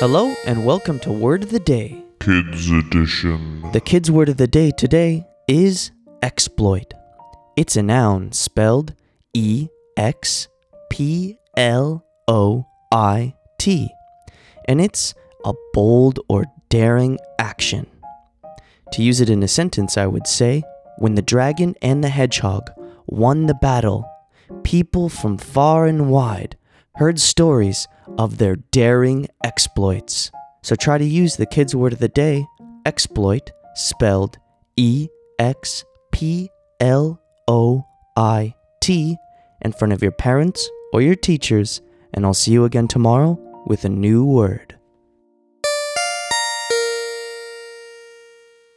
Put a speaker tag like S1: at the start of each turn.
S1: Hello and welcome to Word of the Day.
S2: Kids Edition.
S1: The kids' word of the day today is exploit. It's a noun spelled E X P L O I T, and it's a bold or daring action. To use it in a sentence, I would say when the dragon and the hedgehog won the battle, people from far and wide heard stories of their daring exploits. So try to use the kids' word of the day, exploit, spelled E X P L O I T, in front of your parents or your teachers, and I'll see you again tomorrow with a new word.